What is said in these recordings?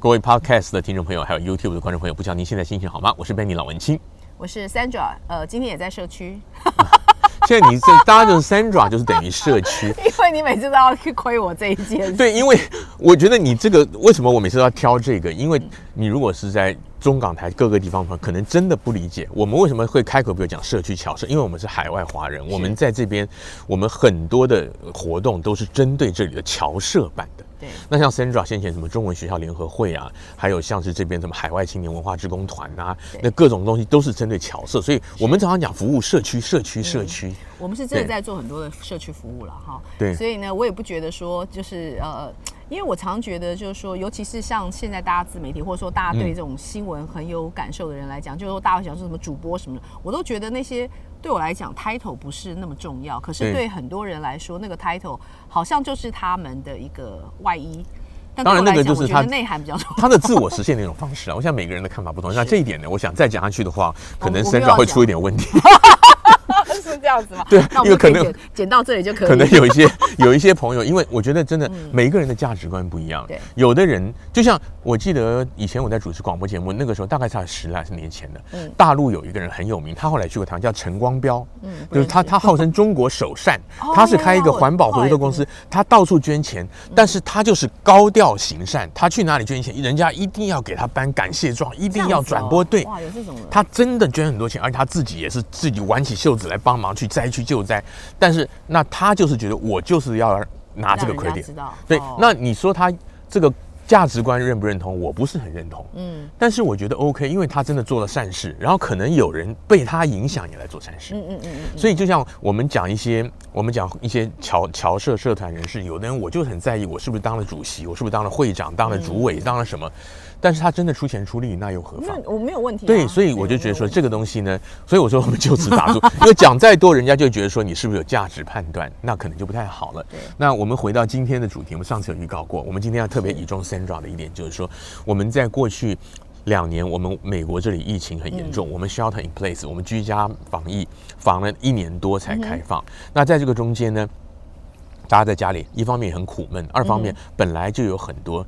各位 Podcast 的听众朋友，还有 YouTube 的观众朋友，不知道您现在心情好吗？我是 Benny 老文青，我是 Sandra，呃，今天也在社区。现在你这大家就是 Sandra，就是等于社区，因为你每次都要去亏我这一件。对，因为我觉得你这个为什么我每次都要挑这个？因为你如果是在中港台各个地方的话，可能真的不理解我们为什么会开口比如讲社区侨社，因为我们是海外华人，我们在这边，我们很多的活动都是针对这里的侨社办的。对，那像 Sandra 先前什么中文学校联合会啊，还有像是这边什么海外青年文化志工团啊，那各种东西都是针对侨社，所以我们常常讲服务社区，社区，社区。嗯，我们是真的在做很多的社区服务了哈。对，所以呢，我也不觉得说就是呃。因为我常觉得，就是说，尤其是像现在大家自媒体，或者说大家对这种新闻很有感受的人来讲，嗯、就是说大家会想说什么主播什么的，我都觉得那些对我来讲 title 不是那么重要。可是对很多人来说，那个 title 好像就是他们的一个外衣。当然，那个就是他内涵比较重要，他的自我实现的一种方式啊。我想每个人的看法不同，那 这一点呢，我想再讲下去的话，可能 Sandra 会出一点问题。是这样子吗？对，因为可能剪到这里就可以。可能有一些 有一些朋友，因为我觉得真的每一个人的价值观不一样。对，有的人就像我记得以前我在主持广播节目，那个时候大概差十来年前的。嗯。大陆有一个人很有名，他后来去过台湾，叫陈光标。嗯。就是他，他号称中国首善，他是开一个环保回收公司，他到处捐钱，但是他就是高调行善，他去哪里捐钱，人家一定要给他颁感谢状，一定要转播。对。哇，有这种人。他真的捐很多钱，而且他自己也是自己挽起袖子来帮忙去灾区救灾，但是那他就是觉得我就是要拿这个 credit，对，哦、那你说他这个价值观认不认同？我不是很认同，嗯，但是我觉得 OK，因为他真的做了善事，然后可能有人被他影响也来做善事，嗯嗯嗯嗯，所以就像我们讲一些，我们讲一些侨侨社社团人士，有的人我就很在意，我是不是当了主席，我是不是当了会长，当了主委，当了什么。但是他真的出钱出力，那又何妨？我没有问题、啊。对，所以我就觉得说这个东西呢，所以我说我们就此打住，因为讲再多，人家就觉得说你是不是有价值判断，那可能就不太好了。对。那我们回到今天的主题，我们上次有预告过，我们今天要特别倚重 Sandra 的一点就是说，我们在过去两年，我们美国这里疫情很严重，嗯、我们 shelter in place，我们居家防疫防了一年多才开放。嗯、那在这个中间呢，大家在家里一方面也很苦闷，二方面本来就有很多。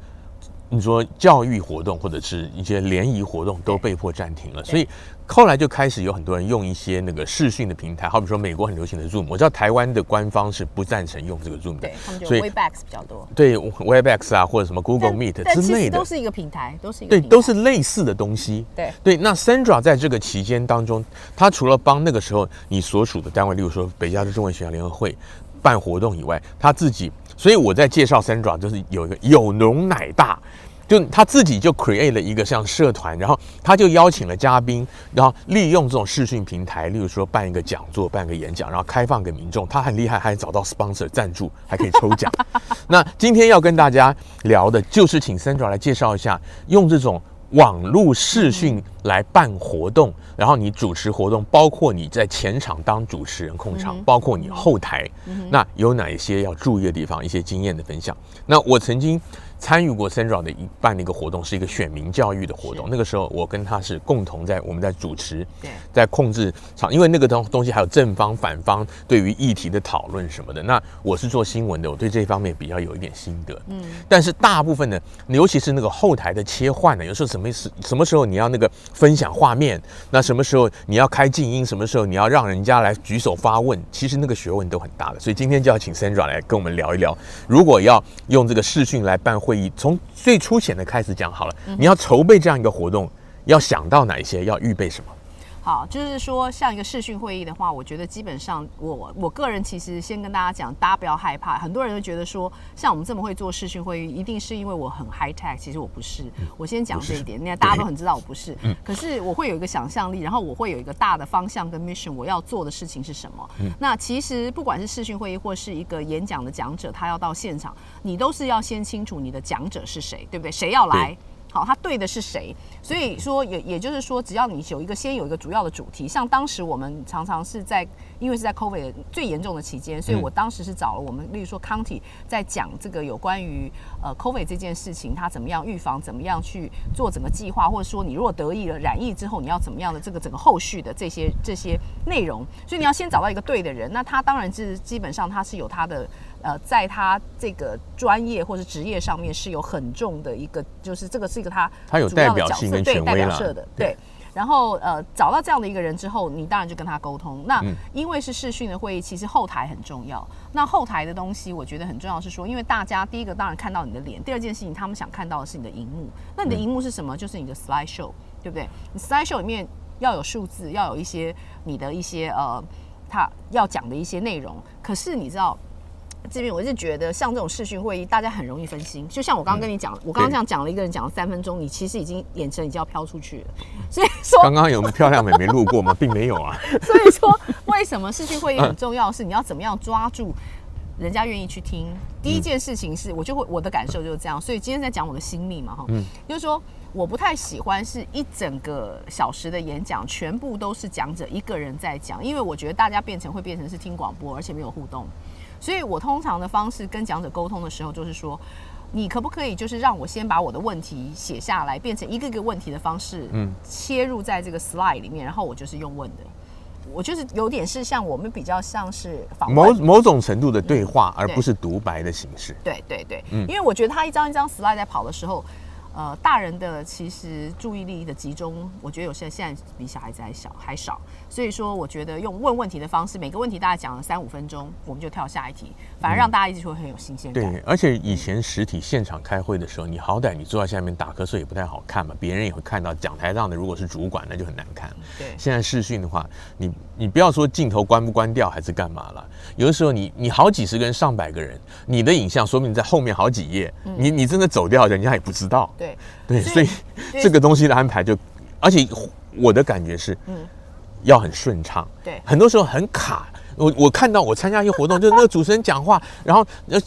你说教育活动或者是一些联谊活动都被迫暂停了，所以后来就开始有很多人用一些那个视讯的平台，好比说美国很流行的 Zoom，我知道台湾的官方是不赞成用这个 Zoom 的，对，他们就 Webex 比较多，对 Webex 啊或者什么 Google Meet 之类的，都是一个平台，都是一个对，都是类似的东西，对。对。那 Sandra 在这个期间当中，他除了帮那个时候你所属的单位，例如说北加州中文学校联合会办活动以外，他自己。所以我在介绍 Sandra，就是有一个有容乃大，就他自己就 create 了一个像社团，然后他就邀请了嘉宾，然后利用这种视讯平台，例如说办一个讲座、办个演讲，然后开放给民众。他很厉害，还找到 sponsor 赞助，还可以抽奖。那今天要跟大家聊的就是请 Sandra 来介绍一下，用这种。网络视讯来办活动，然后你主持活动，包括你在前场当主持人控场，包括你后台，那有哪一些要注意的地方？一些经验的分享。那我曾经。参与过 Sandra 的一办的一个活动，是一个选民教育的活动。那个时候，我跟他是共同在我们在主持，在控制场，因为那个东东西还有正方反方对于议题的讨论什么的。那我是做新闻的，我对这一方面比较有一点心得。嗯，但是大部分的，尤其是那个后台的切换呢，有时候什么时什么时候你要那个分享画面，那什么时候你要开静音，什么时候你要让人家来举手发问，其实那个学问都很大的。所以今天就要请 Sandra 来跟我们聊一聊，如果要用这个视讯来办会。会议从最粗浅的开始讲好了。你要筹备这样一个活动，要想到哪一些？要预备什么？好，就是说像一个视讯会议的话，我觉得基本上我我个人其实先跟大家讲，大家不要害怕。很多人都觉得说，像我们这么会做视讯会议，一定是因为我很 high tech。其实我不是。我先讲这一点，那大家都很知道我不是。可是我会有一个想象力，然后我会有一个大的方向跟 mission，我要做的事情是什么？那其实不管是视讯会议或是一个演讲的讲者，他要到现场，你都是要先清楚你的讲者是谁，对不对？谁要来？好，他对的是谁？所以说也也就是说，只要你有一个先有一个主要的主题，像当时我们常常是在，因为是在 COVID 最严重的期间，所以我当时是找了我们，例如说 County 在讲这个有关于呃 COVID 这件事情，它怎么样预防，怎么样去做整个计划，或者说你如果得意了染疫之后，你要怎么样的这个整个后续的这些这些内容，所以你要先找到一个对的人，那他当然是基本上他是有他的。呃，在他这个专业或者职业上面是有很重的一个，就是这个是一个他他有代表性跟权威了，对，代表色的，对。然后呃，找到这样的一个人之后，你当然就跟他沟通。那因为是视讯的会议，其实后台很重要。那后台的东西，我觉得很重要是说，因为大家第一个当然看到你的脸，第二件事情他们想看到的是你的荧幕。那你的荧幕是什么？就是你的 slide show，对不对？你 slide show 里面要有数字，要有一些你的一些呃，他要讲的一些内容。可是你知道？这边我是觉得，像这种视讯会议，大家很容易分心。就像我刚刚跟你讲，嗯、我刚刚这样讲了一个人讲了三分钟，你其实已经眼神已经要飘出去了。所以说，刚刚有漂亮美眉路过吗？并没有啊。所以说，为什么视讯会议很重要？是你要怎么样抓住人家愿意去听？第一件事情是我就会我的感受就是这样。所以今天在讲我的心理嘛，哈，嗯，就是说我不太喜欢是一整个小时的演讲全部都是讲者一个人在讲，因为我觉得大家变成会变成是听广播，而且没有互动。所以我通常的方式跟讲者沟通的时候，就是说，你可不可以就是让我先把我的问题写下来，变成一个一个问题的方式，嗯，切入在这个 slide 里面，然后我就是用问的，我就是有点是像我们比较像是访某某种程度的对话，而不是独白的形式。对对对，嗯，因为我觉得他一张一张 slide 在跑的时候。呃，大人的其实注意力的集中，我觉得有些现在比小孩子还小还少，所以说我觉得用问问题的方式，每个问题大家讲了三五分钟，我们就跳下一题，反而让大家一直会很有新鲜感。对，而且以前实体现场开会的时候，你好歹你坐在下面打瞌睡也不太好看嘛，别人也会看到。讲台上的如果是主管，那就很难看。对，现在视讯的话，你你不要说镜头关不关掉还是干嘛了，有的时候你你好几十个人、上百个人，你的影像说明你在后面好几页，嗯、你你真的走掉，人家也不知道。对对，所以这个东西的安排就，而且我的感觉是，嗯，要很顺畅。对，很多时候很卡。我我看到我参加一个活动，就是那个主持人讲话，然后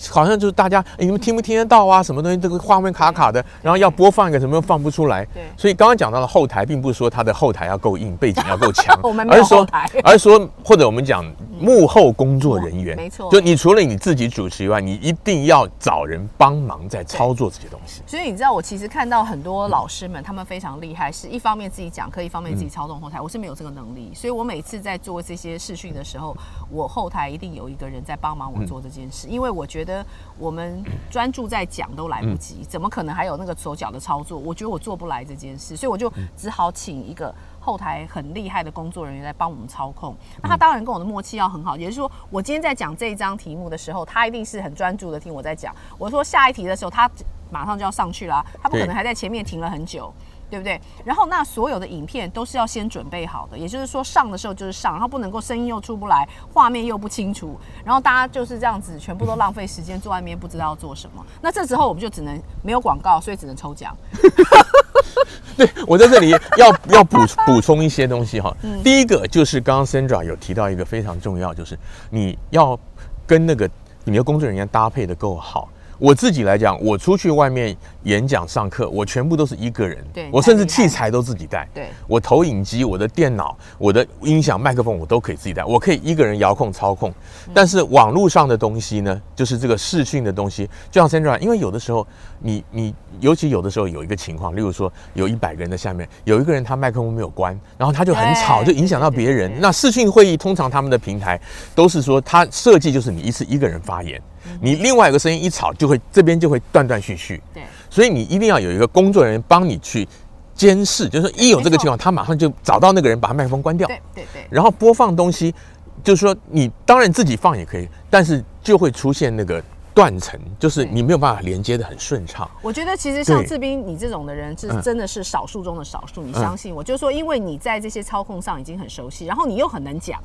好像就是大家，欸、你们听不听得到啊？什么东西？这个画面卡卡的，然后要播放一个什么又放不出来。对。所以刚刚讲到的后台，并不是说它的后台要够硬，背景要够强，我们没有后台，而是说，而是说，或者我们讲幕后工作人员，没错。就你除了你自己主持以外，你一定要找人帮忙在操作这些东西。所以你知道，我其实看到很多老师们，他们非常厉害，是一方面自己讲课，一方面自己操纵后台。我是没有这个能力，所以我每次在做这些视讯的时候，我后台。一定有一个人在帮忙我做这件事，因为我觉得我们专注在讲都来不及，怎么可能还有那个手脚的操作？我觉得我做不来这件事，所以我就只好请一个后台很厉害的工作人员来帮我们操控。那他当然跟我的默契要很好，也就是说，我今天在讲这一张题目的时候，他一定是很专注的听我在讲。我说下一题的时候，他马上就要上去了，他不可能还在前面停了很久。对不对？然后那所有的影片都是要先准备好的，也就是说上的时候就是上，然后不能够声音又出不来，画面又不清楚，然后大家就是这样子，全部都浪费时间坐外面不知道要做什么。那这时候我们就只能没有广告，所以只能抽奖。对，我在这里要要补补充一些东西哈。第一个就是刚刚 Sandra 有提到一个非常重要，就是你要跟那个你的工作人员搭配的够好。我自己来讲，我出去外面演讲、上课，我全部都是一个人。对，我甚至器材都自己带。对，我投影机、我的电脑、我的音响、麦克风，我都可以自己带。我可以一个人遥控操控。但是网络上的东西呢，就是这个视讯的东西，就像 Sandra，因为有的时候你你，尤其有的时候有一个情况，例如说有一百个人在下面，有一个人他麦克风没有关，然后他就很吵，就影响到别人。那视讯会议通常他们的平台都是说，他设计就是你一次一个人发言。你另外一个声音一吵，就会这边就会断断续续。对，所以你一定要有一个工作人员帮你去监视，就是说一有这个情况，他马上就找到那个人，把他麦克风关掉。对对对。然后播放东西，就是说你当然自己放也可以，但是就会出现那个断层，就是你没有办法连接的很顺畅。我觉得其实像志斌你这种的人，是真的是少数中的少数。你相信我，就是说，因为你在这些操控上已经很熟悉，然后你又很能讲。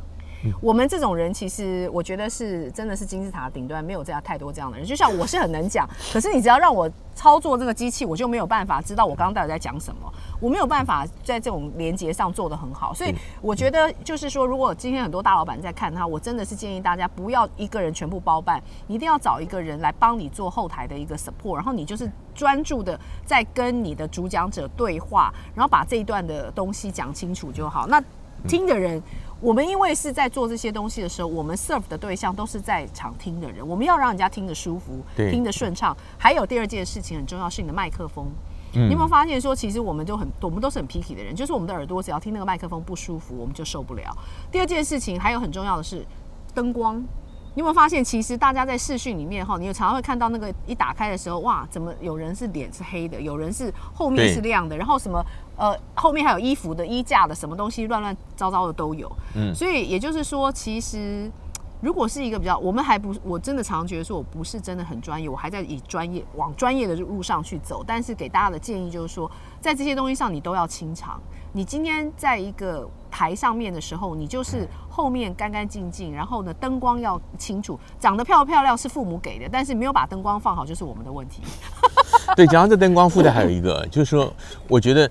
我们这种人，其实我觉得是真的是金字塔顶端，没有这样太多这样的人。就像我是很能讲，可是你只要让我操作这个机器，我就没有办法知道我刚刚到底在讲什么，我没有办法在这种连接上做得很好。所以我觉得就是说，如果今天很多大老板在看他，我真的是建议大家不要一个人全部包办，你一定要找一个人来帮你做后台的一个 support，然后你就是专注的在跟你的主讲者对话，然后把这一段的东西讲清楚就好。那听的人。我们因为是在做这些东西的时候，我们 serve 的对象都是在场听的人，我们要让人家听得舒服，听得顺畅。还有第二件事情很重要，是你的麦克风。嗯、你有没有发现说，其实我们就很，我们都是很 picky 的人，就是我们的耳朵只要听那个麦克风不舒服，我们就受不了。第二件事情还有很重要的是灯光。你有没有发现，其实大家在视讯里面哈，你有常常会看到那个一打开的时候，哇，怎么有人是脸是黑的，有人是后面是亮的，然后什么呃后面还有衣服的衣架的，什么东西乱乱糟糟的都有。嗯，所以也就是说，其实如果是一个比较，我们还不，我真的常常觉得说我不是真的很专业，我还在以专业往专业的路上去走。但是给大家的建议就是说，在这些东西上你都要清场。你今天在一个台上面的时候，你就是后面干干净净，然后呢，灯光要清楚，长得漂不漂亮是父母给的，但是没有把灯光放好就是我们的问题。对，讲到这灯光附带还有一个，就是说，我觉得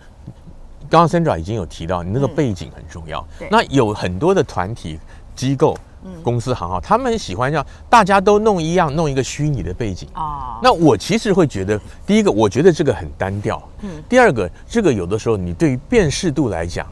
刚刚 Sandra 已经有提到，你那个背景很重要。嗯、那有很多的团体机构。公司行号，他们喜欢让大家都弄一样，弄一个虚拟的背景哦。那我其实会觉得，第一个，我觉得这个很单调。嗯。第二个，这个有的时候你对于辨识度来讲，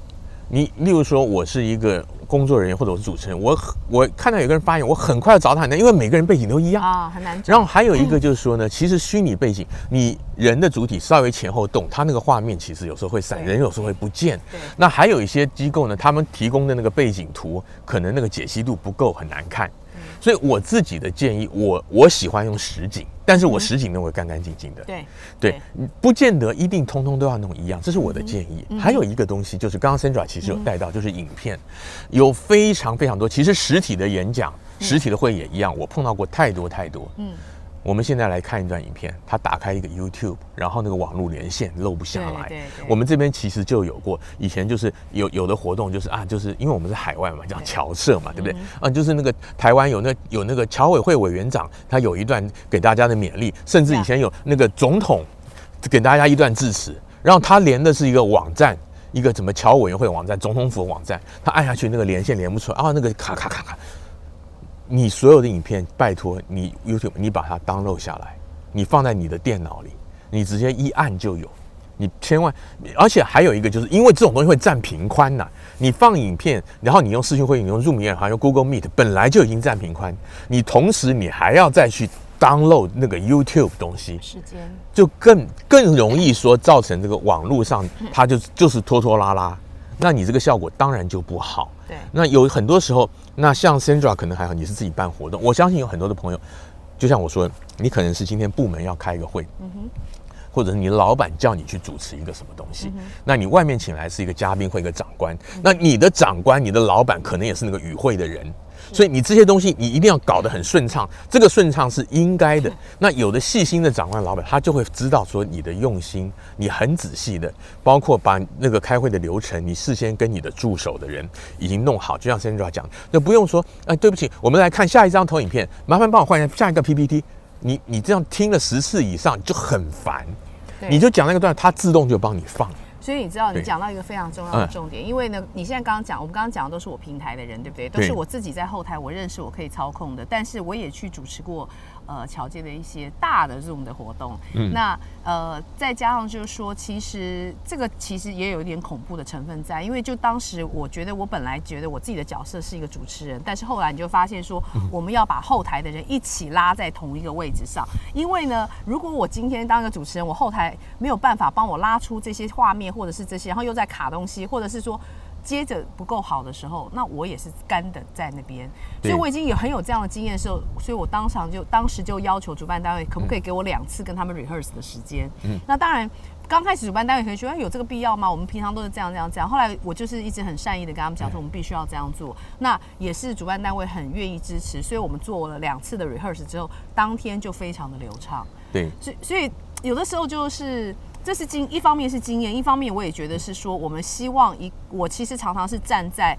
你例如说我是一个。工作人员或者我是主持人，我我看到有个人发言，我很快要找他的，因为每个人背景都一样啊，很难。然后还有一个就是说呢，其实虚拟背景，你人的主体稍微前后动，它那个画面其实有时候会闪，人有时候会不见。那还有一些机构呢，他们提供的那个背景图，可能那个解析度不够，很难看。所以我自己的建议，我我喜欢用实景，但是我实景认为干干净净的。对对，不见得一定通通都要弄一样，这是我的建议。还有一个东西就是刚刚 Sandra 其实有带到，就是影片，有非常非常多。其实实体的演讲、实体的会也一样，我碰到过太多太多。嗯。我们现在来看一段影片，他打开一个 YouTube，然后那个网络连线漏不下来。对对对。我们这边其实就有过，以前就是有有的活动，就是啊，就是因为我们是海外嘛，叫侨社嘛，对不对？嗯。就是那个台湾有那有那个侨委会委员长，他有一段给大家的勉励，甚至以前有那个总统给大家一段致辞，然后他连的是一个网站，一个什么侨委员会网站、总统府网站，他按下去那个连线连不出来啊，那个卡卡卡卡。你所有的影片，拜托你 YouTube，你把它 download 下来，你放在你的电脑里，你直接一按就有。你千万，而且还有一个，就是因为这种东西会占屏宽呐。你放影片，然后你用视讯会议，你用 Zoom 也好，用 Google Meet，本来就已经占屏宽，你同时你还要再去 download 那个 YouTube 东西，时间就更更容易说造成这个网络上它就就是拖拖拉拉，那你这个效果当然就不好。对，那有很多时候，那像 Sandra 可能还好，你是自己办活动。我相信有很多的朋友，就像我说，你可能是今天部门要开一个会，嗯哼，或者是你老板叫你去主持一个什么东西，嗯，那你外面请来是一个嘉宾或一个长官，嗯，那你的长官、你的老板可能也是那个与会的人。所以你这些东西，你一定要搞得很顺畅，这个顺畅是应该的。那有的细心的长官老板，他就会知道说你的用心，你很仔细的，包括把那个开会的流程，你事先跟你的助手的人已经弄好。就像 Sandra 讲，那不用说，哎，对不起，我们来看下一张投影片，麻烦帮我换一下下一个 PPT。你你这样听了十次以上就很烦，你就讲那个段，它自动就帮你放。所以你知道，你讲到一个非常重要的重点，因为呢，你现在刚刚讲，我们刚刚讲的都是我平台的人，对不对？都是我自己在后台，我认识，我可以操控的。但是我也去主持过。呃，侨界的一些大的这种的活动，嗯，那呃，再加上就是说，其实这个其实也有一点恐怖的成分在，因为就当时我觉得我本来觉得我自己的角色是一个主持人，但是后来你就发现说，我们要把后台的人一起拉在同一个位置上，因为呢，如果我今天当一个主持人，我后台没有办法帮我拉出这些画面或者是这些，然后又在卡东西，或者是说。接着不够好的时候，那我也是干的在那边，所以我已经有很有这样的经验的时候，所以我当场就当时就要求主办单位可不可以给我两次跟他们 rehearse 的时间。嗯，那当然刚开始主办单位可能觉得有这个必要吗？我们平常都是这样这样这样。后来我就是一直很善意的跟他们讲说，我们必须要这样做。那也是主办单位很愿意支持，所以我们做了两次的 rehearse 之后，当天就非常的流畅。对，所以所以有的时候就是。这是经，一方面是经验，一方面我也觉得是说，我们希望一，我其实常常是站在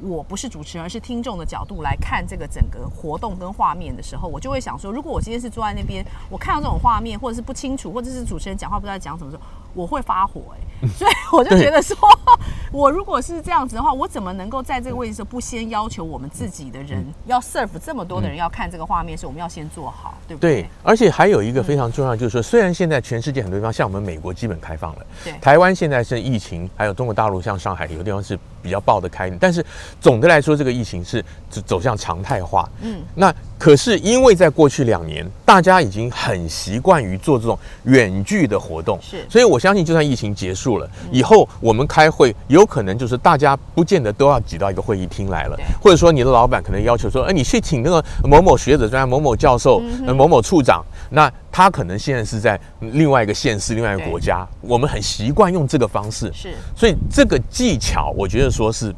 我不是主持人，而是听众的角度来看这个整个活动跟画面的时候，我就会想说，如果我今天是坐在那边，我看到这种画面，或者是不清楚，或者是主持人讲话不知道讲什么时候，我会发火哎、欸。所以我就觉得说，我如果是这样子的话，我怎么能够在这个位置上不先要求我们自己的人要 serve 这么多的人要看这个画面，是我们要先做好，对不对？对，而且还有一个非常重要，就是说，虽然现在全世界很多地方，像我们美国基本开放了，对，台湾现在是疫情，还有中国大陆像上海有的地方是比较爆的开，但是总的来说，这个疫情是走向常态化。嗯，那可是因为在过去两年，大家已经很习惯于做这种远距的活动，是，所以我相信，就算疫情结束了以后，我们开会有可能就是大家不见得都要挤到一个会议厅来了，或者说你的老板可能要求说，哎，你去请那个某某学者专家、某某教授、某某处长，那他可能现在是在另外一个县市、另外一个国家，我们很习惯用这个方式，是，所以这个技巧，我觉得说是。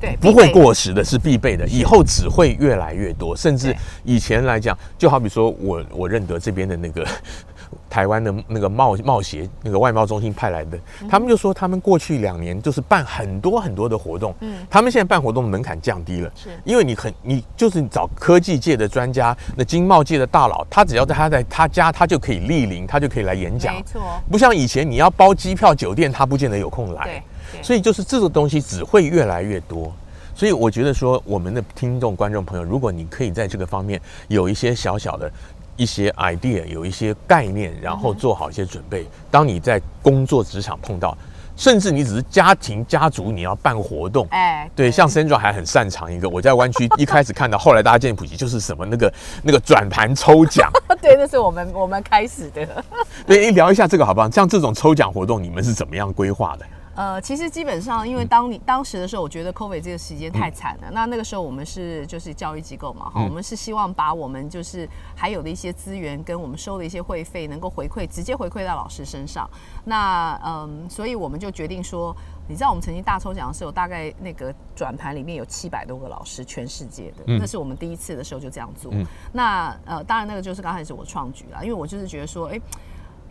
对，不会过时的，是必备的，以后只会越来越多。甚至以前来讲，就好比说我我认得这边的那个 台湾的那个贸贸协那个外贸中心派来的，他们就说他们过去两年就是办很多很多的活动，嗯，他们现在办活动的门槛降低了，是。因为你很你就是你找科技界的专家，那经贸界的大佬，他只要在他在他家，他就可以莅临，他就可以来演讲，没错，不像以前你要包机票酒店，他不见得有空来。所以就是这个东西只会越来越多，所以我觉得说，我们的听众观众朋友，如果你可以在这个方面有一些小小的一些 idea，有一些概念，然后做好一些准备，当你在工作职场碰到，甚至你只是家庭家族你要办活动，哎，对，像 Sandra 还很擅长一个，我在湾区一开始看到，后来大家渐渐普及，就是什么那个那个转盘抽奖，对，那是我们我们开始的，对，聊一下这个好不好？像这种抽奖活动，你们是怎么样规划的？呃，其实基本上，因为当你当时的时候，我觉得 COVID 这个时间太惨了。嗯、那那个时候我们是就是教育机构嘛，哈、嗯，我们是希望把我们就是还有的一些资源跟我们收的一些会费能够回馈，直接回馈到老师身上。那嗯，所以我们就决定说，你知道我们曾经大抽奖的时候，大概那个转盘里面有七百多个老师，全世界的，嗯、那是我们第一次的时候就这样做。嗯、那呃，当然那个就是刚开始我创举了，因为我就是觉得说，哎。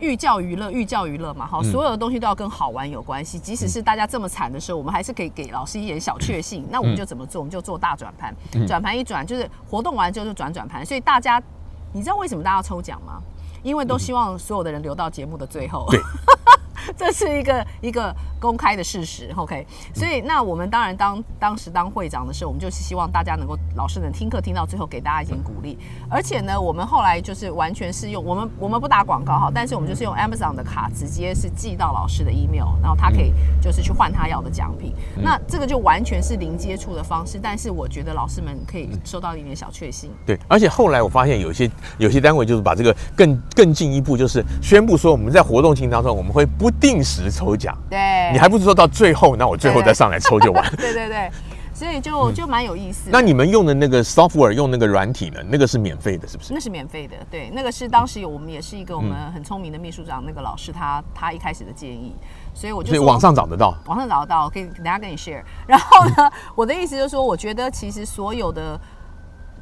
寓教于乐，寓教于乐嘛，好，所有的东西都要跟好玩有关系。即使是大家这么惨的时候，我们还是可以给老师一点小确幸。那我们就怎么做？我们就做大转盘，转盘一转就是活动完之后就转转盘。所以大家，你知道为什么大家要抽奖吗？因为都希望所有的人留到节目的最后。对。这是一个一个公开的事实，OK。所以那我们当然当当时当会长的时候，我们就是希望大家能够老师能听课听到最后，给大家一点鼓励。而且呢，我们后来就是完全是用我们我们不打广告哈，但是我们就是用 Amazon 的卡直接是寄到老师的 email，然后他可以就是去换他要的奖品。那这个就完全是零接触的方式，但是我觉得老师们可以收到一点小确幸。对，而且后来我发现有些有些单位就是把这个更更进一步，就是宣布说我们在活动性当中我们会不。定时抽奖，对，你还不是说到最后，那我最后再上来抽就完。对对对，所以就就蛮有意思。那你们用的那个 software 用那个软体呢？那个是免费的，是不是？那是免费的，对，那个是当时有我们也是一个我们很聪明的秘书长那个老师他他一开始的建议，所以我就所以网上找得到，网上找得到，可以等下跟你 share。然后呢，我的意思就是说，我觉得其实所有的。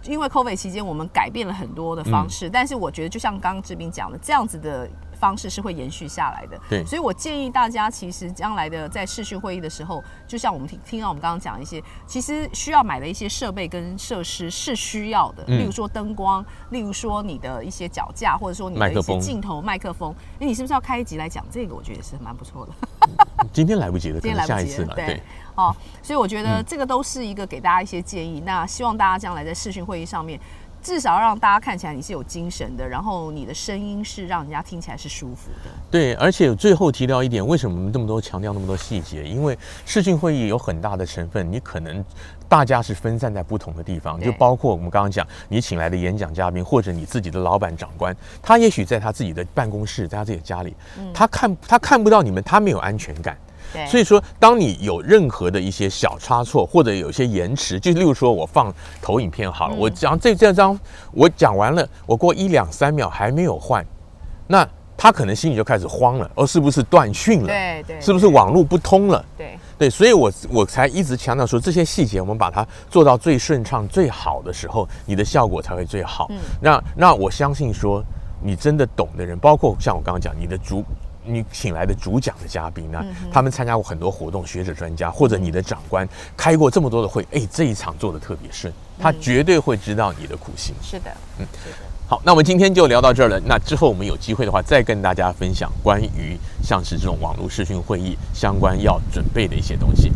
因为 COVID 期间，我们改变了很多的方式，嗯、但是我觉得就像刚刚志斌讲的，这样子的方式是会延续下来的。对，所以我建议大家，其实将来的在视讯会议的时候，就像我们听听到我们刚刚讲一些，其实需要买的一些设备跟设施是需要的，嗯、例如说灯光，例如说你的一些脚架，或者说你的一些镜头、麦克风。哎，你是不是要开一集来讲这个？我觉得也是蛮不错的。今天来不及了，今天来不及了，下一次了。对。对哦，所以我觉得这个都是一个给大家一些建议。嗯、那希望大家将来在视讯会议上面，至少让大家看起来你是有精神的，然后你的声音是让人家听起来是舒服的。对，而且最后提到一点，为什么我们这么多强调那么多细节？因为视讯会议有很大的成分，你可能大家是分散在不同的地方，就包括我们刚刚讲，你请来的演讲嘉宾，或者你自己的老板长官，他也许在他自己的办公室，在他自己的家里，他看他看不到你们，他没有安全感。所以说，当你有任何的一些小差错，或者有些延迟，就例如说我放投影片好了，我讲这这张我讲完了，我过一两三秒还没有换，那他可能心里就开始慌了，哦，是不是断讯了？对对，是不是网络不通了？对对，所以我我才一直强调说，这些细节我们把它做到最顺畅、最好的时候，你的效果才会最好。嗯，那那我相信说，你真的懂的人，包括像我刚刚讲，你的主。你请来的主讲的嘉宾呢？他们参加过很多活动，学者专家或者你的长官开过这么多的会，哎，这一场做的特别顺，他绝对会知道你的苦心。是的，嗯。好，那我们今天就聊到这儿了。那之后我们有机会的话，再跟大家分享关于像是这种网络视讯会议相关要准备的一些东西。